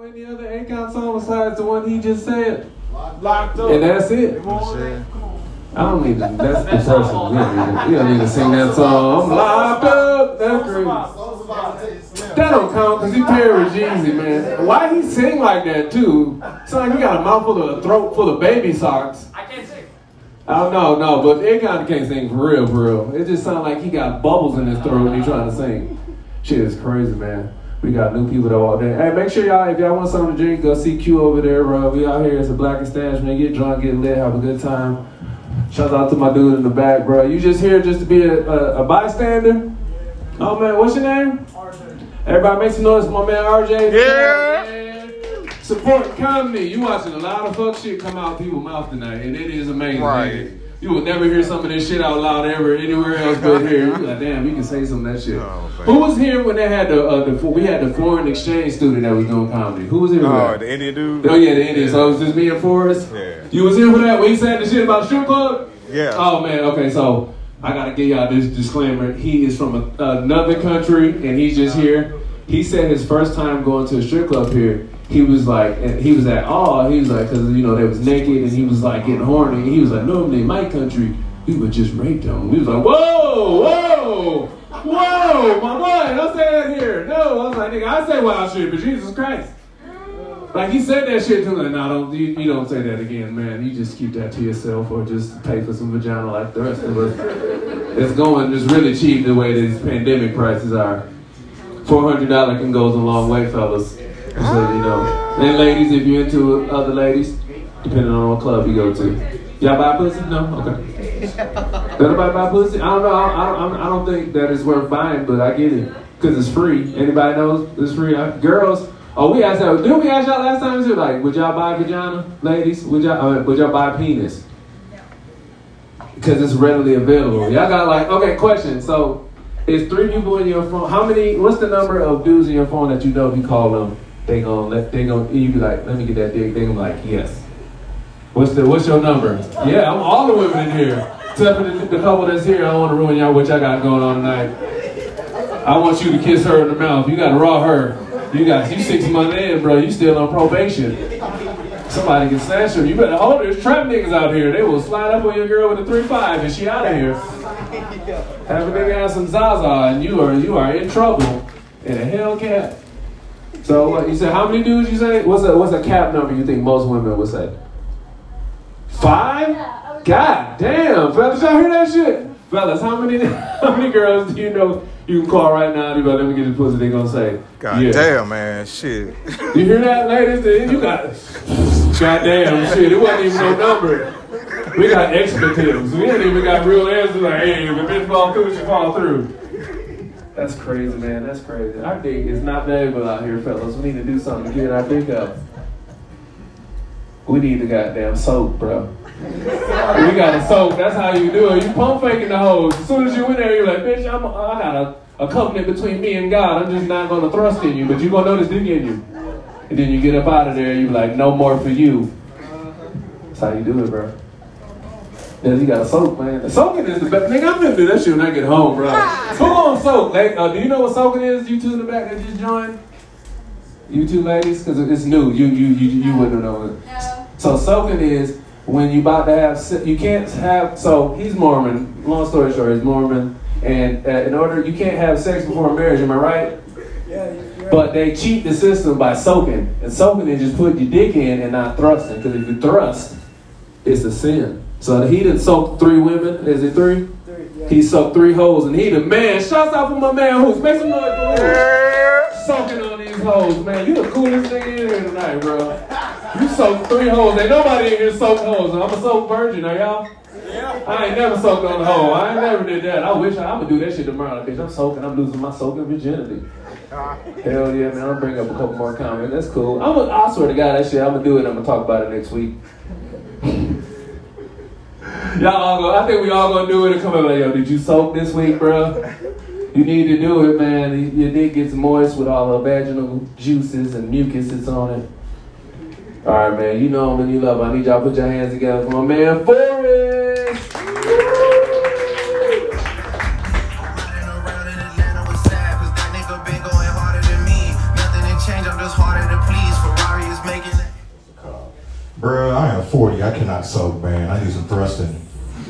Any other Akon song besides the one he just said? Locked up. And that's it. I don't need to. That's the person. We don't need to, don't need to sing that song. I'm locked up. That's crazy. That don't count because he paired with Jeezy, man. Why he sing like that too? It's like he got a mouth full of a throat full of baby socks. I can't sing. Oh no, no, but Akon can't sing for real, for real. It just sounds like he got bubbles in his throat when he's trying to sing. Shit is crazy, man. We got new people that walk in. Hey, make sure y'all, if y'all want something to drink, go see Q over there, bro. We out here. It's a black man. Get drunk, get lit, have a good time. Shout out to my dude in the back, bro. You just here just to be a, a, a bystander? Oh man, what's your name? RJ. Everybody make some noise for my man RJ. Yeah. Support comedy. You watching a lot of fuck shit come out people's mouth tonight, and it is amazing. Right. man. You will never hear some of this shit out loud ever anywhere else but here. You like, damn, we can say some of that shit. Oh, Who was here when they had the, uh, the we had the foreign exchange student that was doing comedy? Who was here? Oh, the Indian dude. Oh yeah, the Indian. So it was just me and Forrest. Yeah. You was here for that when he said the shit about strip club. Yeah. Oh man. Okay, so I gotta give y'all this disclaimer. He is from a, another country and he's just here. He said his first time going to a strip club here. He was like, he was at awe. He was like, because you know they was naked and he was like getting horny. He was like, normally in my country we would just rape them. We was like, whoa, whoa, whoa, my boy, don't say that here. No, I was like, nigga, I say wild shit, but Jesus Christ. Like he said that shit to me. No, don't you, you don't say that again, man. You just keep that to yourself, or just pay for some vagina like the rest of us. It's going just really cheap the way these pandemic prices are. Four hundred dollar can goes a long way, fellas. So you know, and ladies, if you're into other ladies, depending on what club you go to, y'all buy pussy? No, okay. Does anybody buy pussy? I don't know. I, I, don't- I don't think that it's worth buying, but I get it because it's free. Anybody knows it's free? I, girls. Oh, we asked that. Didn't we ask y'all last time? Too? Like, would y'all buy vagina, ladies? Would y'all? Uh, would y'all buy penis? Because it's readily available. Y'all got like, okay, question. So, it's three people in your phone. How many? What's the number of dudes in your phone that you know if you call them, they gonna let they gonna you be like, let me get that dick. They gonna like, yes. What's the What's your number? Yeah, I'm all the women in here. Except for the, the couple that's here. I don't want to ruin y'all what y'all got going on tonight. I want you to kiss her in the mouth. You got to raw her. You got you six months in, bro. You still on probation. Somebody can snatch her. You better hold her. There's trap niggas out here. They will slide up on your girl with a three five, and she out of here. Have a nigga have some Zaza, and you are you are in trouble in a Hellcat. So what you said? How many dudes you say? What's a what's a cap number you think most women would say? Five? God damn, fellas, y'all hear that shit? Fellas, how many how many girls do you know you can call right now and be like, let me get this pussy, they gonna say, God yeah. damn, man. Shit. You hear that, ladies? Then You got God damn shit, it wasn't even no number. We got expletives. We ain't even got real answers like, hey, if a bitch fall through, she fall through. That's crazy, man. That's crazy. Our dick is not valuable out here, fellas. We need to do something to get our dick up. We need the goddamn soap, bro. We got a soap. That's how you do it. You pump faking the hose. As soon as you in there, you're like, bitch, I'm, I got a, a covenant between me and God. I'm just not gonna thrust in you, but you gonna notice this dick in you. And then you get up out of there, you be like, no more for you. That's how you do it, bro. Yeah, you got a soak, man. Soaking is the best. Nigga, I'm gonna do that shit when I get home, bro. Who on soak? Like, uh, do you know what soaking is? You two in the back that just joined. You two ladies, because it's new. You you you you wouldn't know it. No. So soaking is when you about to have se- you can't have. So he's Mormon. Long story short, he's Mormon, and uh, in order you can't have sex before marriage. Am I right? But they cheat the system by soaking, and soaking is just putting your dick in and not thrusting. Because if you thrust, it's a sin. So he done soaked three women. Is it three? Three. He soaked three hoes, and he the man. Shouts out for my man who's make some noise for who? Soaking on these hoes, man. You the coolest nigga in here tonight, bro. You soaked three hoes. Ain't nobody in here soaked hoes. I'm a soaked virgin, are y'all? Yeah. I ain't never soaked on a hoe. I ain't never did that. I wish I, I'm gonna do that shit tomorrow. Bitch, I'm soaking. I'm losing my soaking virginity. Hell yeah, man. I'll bring up a couple more comments. That's cool. I'm gonna, I swear to God, that shit, I'm gonna do it. I'm gonna talk about it next week. Y'all all go, I think we all gonna do it and come up like, yo, did you soak this week, bro? You need to do it, man. Your dick gets moist with all the vaginal juices and mucus that's on it. All right, man. You know him and you love. I need y'all to put your hands together for my man Forrest. Cannot soak, man. I need some thrusting.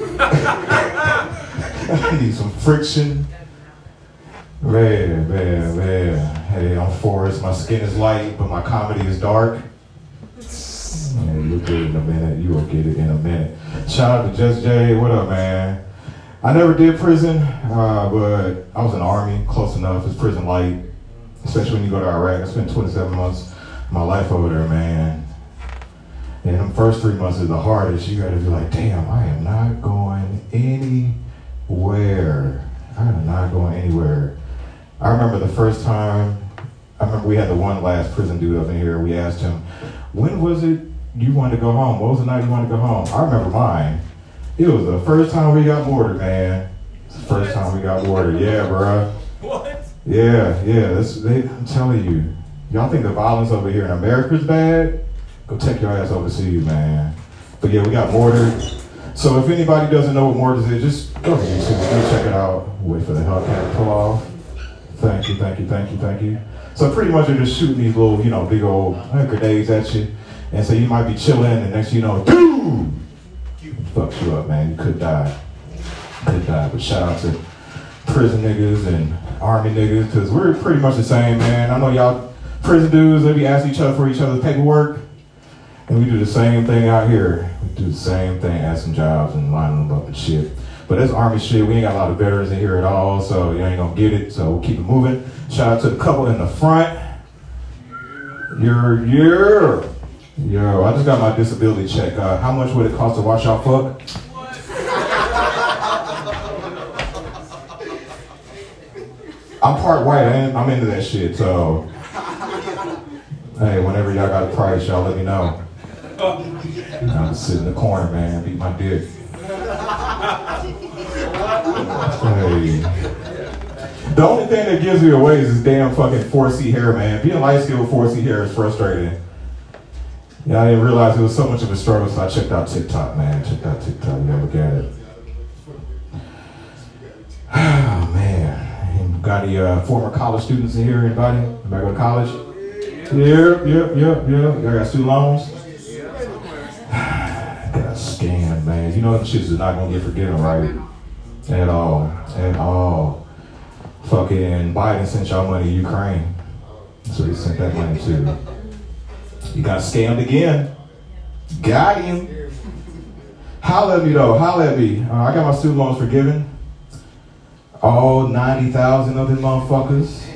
I need some friction. Man, man, man. Hey, I'm Forrest. My skin is light, but my comedy is dark. Man, you'll get it in a minute. You will get it in a minute. Shout out to Just Jay. What up, man? I never did prison, uh, but I was in the army, close enough. It's prison light, especially when you go to Iraq. I spent 27 months of my life over there, man. And them first three months is the hardest. You gotta be like, damn, I am not going anywhere. I am not going anywhere. I remember the first time, I remember we had the one last prison dude up in here. We asked him, when was it you wanted to go home? What was the night you wanted to go home? I remember mine. It was the first time we got mortared, man. It's the first time we got mortared. Yeah, bruh. What? Yeah, yeah. That's, they, I'm telling you. Y'all think the violence over here in America is bad? Go take your ass overseas, man. But yeah, we got mortared. So if anybody doesn't know what mortars is, just go to YouTube, go check it out. Wait for the Hellcat to pull off. Thank you, thank you, thank you, thank you. So pretty much they're just shooting these little, you know, big old grenades at you. And so you might be chilling, and next you know, boom! Fucks you up, man. You could die. Could die. But shout out to prison niggas and army niggas, because we're pretty much the same, man. I know y'all prison dudes, they be asking each other for each other's paperwork. And we do the same thing out here. We do the same thing, ask some jobs and line them up and shit. But that's army shit. We ain't got a lot of veterans in here at all, so you ain't gonna get it. So we'll keep it moving. Shout out to the couple in the front. You're, you're. Yo, I just got my disability check. Uh, how much would it cost to watch y'all fuck? I'm part white. I'm into that shit. So, hey, whenever y'all got a price, y'all let me know. I'm just sit in the corner, man, beat my dick. Hey. The only thing that gives me away is this damn fucking 4C hair, man. Being light skinned with 4C hair is frustrating. Yeah, I didn't realize it was so much of a struggle, so I checked out TikTok, man. Checked out TikTok. Yeah, look at it. Oh, man. Got any uh, former college students in here? Anybody? Anybody go to college? Yep, yep, yep, yep. Y'all got student loans? Got scammed, man. You know them shits is not gonna get forgiven, right? At all. At all. Fucking Biden sent y'all money to Ukraine. So he sent that money to. You got scammed again. Got him. Holla at me though. Holla at me. Uh, I got my student loans forgiven. All 90,000 of them motherfuckers.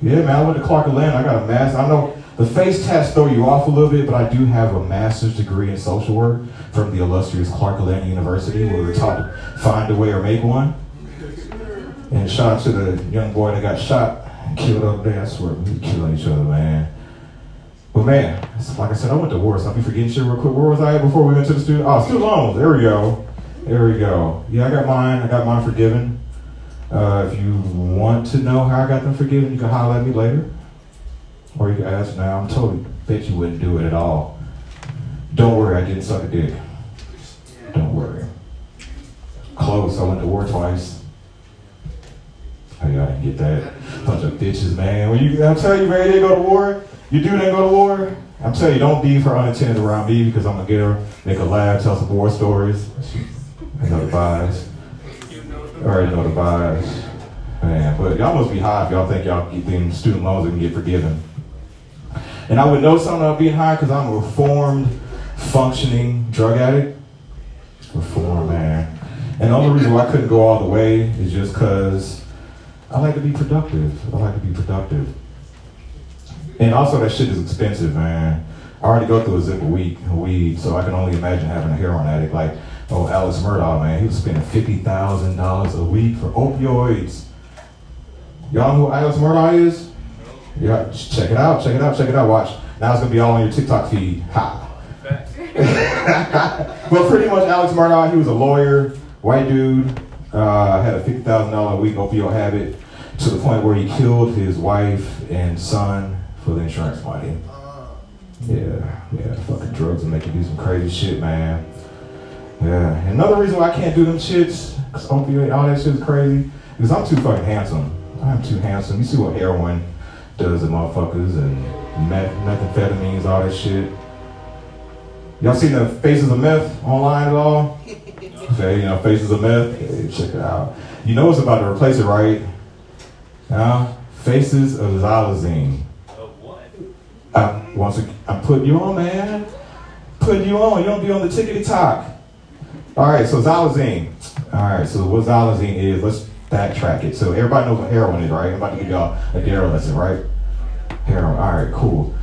Yeah, man, I went to Clark Atlanta. I got a master. I know the face test throw you off a little bit, but I do have a master's degree in social work from the illustrious Clark Atlanta University, where we were taught to find a way or make one. And shout out to the young boy that got shot and killed up there. I swear, we killing each other, man. But man, like I said, I went to war, so I'll be forgetting shit real quick. Where was I before we went to the student? Oh, student loans. There we go. There we go. Yeah, I got mine. I got mine forgiven. Uh, if you want to know how I got them forgiven, you can holler at me later. Or you can ask now. I'm totally bet you wouldn't do it at all. Don't worry, I didn't suck a dick. Don't worry. Close. I went to war twice. I didn't get that. Bunch of bitches, man. When you, I'm telling you, man, they go to war. You do didn't go to war. I'm telling you, don't be for unattended around me because I'm gonna get her, make her laugh, tell some war stories. I know the vibes. I already know the vibes. Man, but y'all must be high if y'all think y'all get them student loans and get forgiven. And I would know something about being high because I'm a reformed, functioning drug addict. Reform, man. And the only reason why I couldn't go all the way is just because I like to be productive. I like to be productive. And also, that shit is expensive, man. I already go through a zip a week of weed, so I can only imagine having a heroin addict like, oh, Alex Murdaugh, man. He was spending $50,000 a week for opioids. Y'all know who Alex Murdaugh is? Yeah, check it out, check it out, check it out. Watch. Now it's gonna be all on your TikTok feed. Ha. well, pretty much, Alex Murdaugh, he was a lawyer, white dude, uh, had a fifty thousand dollar a week opioid habit to the point where he killed his wife and son for the insurance money. Yeah, yeah, fucking drugs will make you do some crazy shit, man. Yeah, another reason why I can't do them shits, cause opioid, all that shit is crazy, because I'm too fucking handsome. I'm too handsome. You see what heroin to motherfuckers and meth- methamphetamines, all that shit. Y'all seen the Faces of Meth online at all? Okay, you know, Faces of Meth. Hey, check it out. You know it's about to replace it, right? Now, Faces of Xylazine. I, uh, once again, I'm putting you on, man. Putting you on. You don't be on the tickety talk. All right, so Xylazine. All right, so what Xylazine is, let's backtrack it. So everybody knows what heroin is, right? I'm about to give y'all a dare lesson, right? Heroin. All right, cool.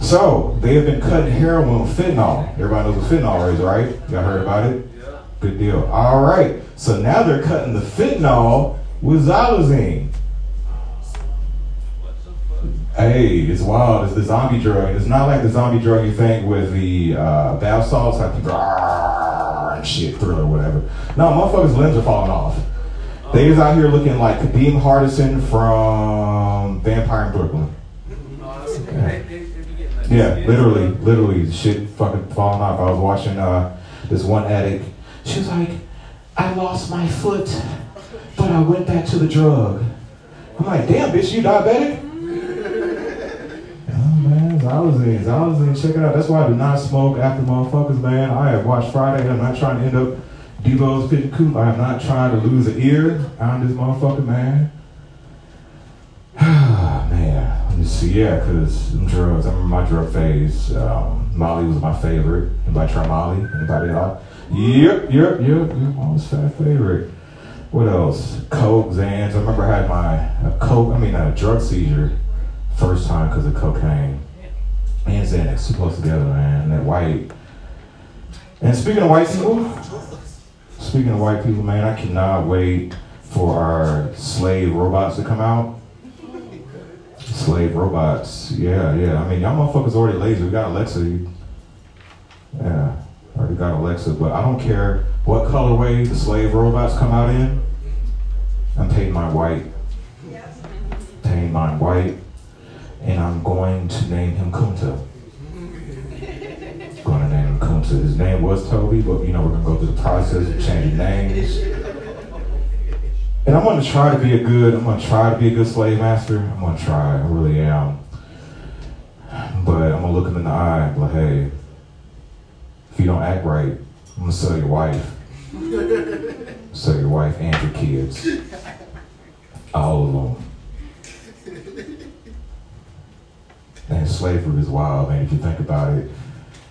So they have been cutting heroin with fentanyl. Everybody knows what fentanyl is, right? Y'all heard about it? Yeah. Good deal. All right. So now they're cutting the fentanyl with xylazine. Hey, it's wild. It's the zombie drug. It's not like the zombie drug you think with the uh, bath salts, like people and shit, thriller, or whatever. No, motherfuckers' limbs are falling off. They is out here looking like Kadeem Hardison from Vampire in Brooklyn. Yeah, literally, literally, shit fucking falling off. I was watching uh, this one addict. She was like, I lost my foot, but I went back to the drug. I'm like, damn, bitch, you diabetic? Oh man, Zolazine, Zolazine, check it out. That's why I do not smoke after motherfuckers, man. I have watched Friday. I'm not trying to end up Debo's pigeon coop. I am not trying to lose an ear on this motherfucker, man. man, see. Yeah, because drugs. I remember my drug phase. Um, Molly was my favorite. Anybody try Molly? Anybody else? Yep, yep, yep. Yep, Molly's fat favorite. What else? Coke, Xans. I remember I had my coke. I mean, a drug seizure first time because of cocaine. And Xanax, too close together, man. That white. And speaking of white people, speaking of white people, man, I cannot wait for our slave robots to come out. Slave robots, yeah, yeah. I mean, y'all motherfuckers already lazy. We got Alexa. You, yeah, already got Alexa. But I don't care what colorway the slave robots come out in. I'm painting mine white. Painting mine white. And I'm going to name him Kunta. Going to name him Kunta. His name was Toby, but you know we're gonna go through the process of changing names. And I'm gonna try to be a good. I'm gonna try to be a good slave master. I'm gonna try. I really am. But I'm gonna look him in the eye, and be like, hey, if you don't act right, I'm gonna sell your wife. sell your wife and your kids. All them. Man, slavery is wild, man, if you think about it.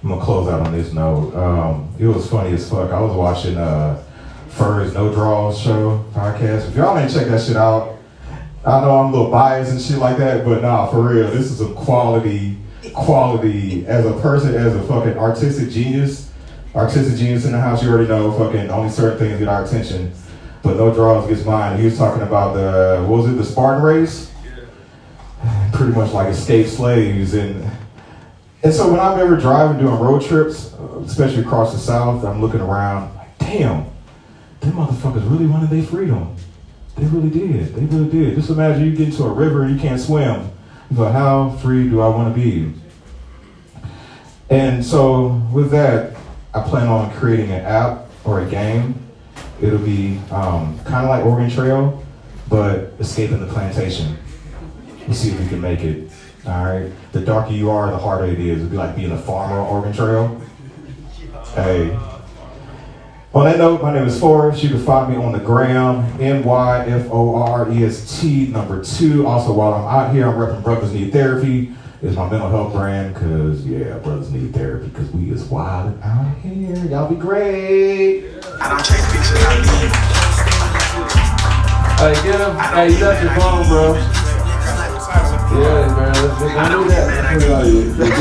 I'm gonna close out on this note. Um, it was funny as fuck. I was watching uh Furs No Draws show podcast. If y'all ain't check that shit out, I know I'm a little biased and shit like that, but nah, for real, this is a quality, quality as a person, as a fucking artistic genius. Artistic genius in the house, you already know fucking only certain things get our attention. But No Draws gets mine. He was talking about the, what was it, the Spartan race? Yeah. Pretty much like escaped slaves and and so when I'm ever driving, doing road trips, especially across the South, I'm looking around like, damn, them motherfuckers really wanted their freedom. They really did. They really did. Just imagine you get into a river and you can't swim. You go, how free do I want to be? And so with that, I plan on creating an app or a game. It'll be um, kind of like Oregon Trail, but escaping the plantation. Let's see if we can make it. All right. The darker you are, the harder it is. It'd be like being a farmer on Oregon Trail. Hey. On that note, my name is Forrest. You can find me on the gram, M Y F O R E S T number two. Also, while I'm out here, I'm repping Brothers Need Therapy. It's my mental health brand because, yeah, brothers need therapy because we is wild out here. Y'all be great. I don't take pictures, I leave. Hey, get him. Hey, you left your phone, bro. Yeah, man. Let's, let's do that.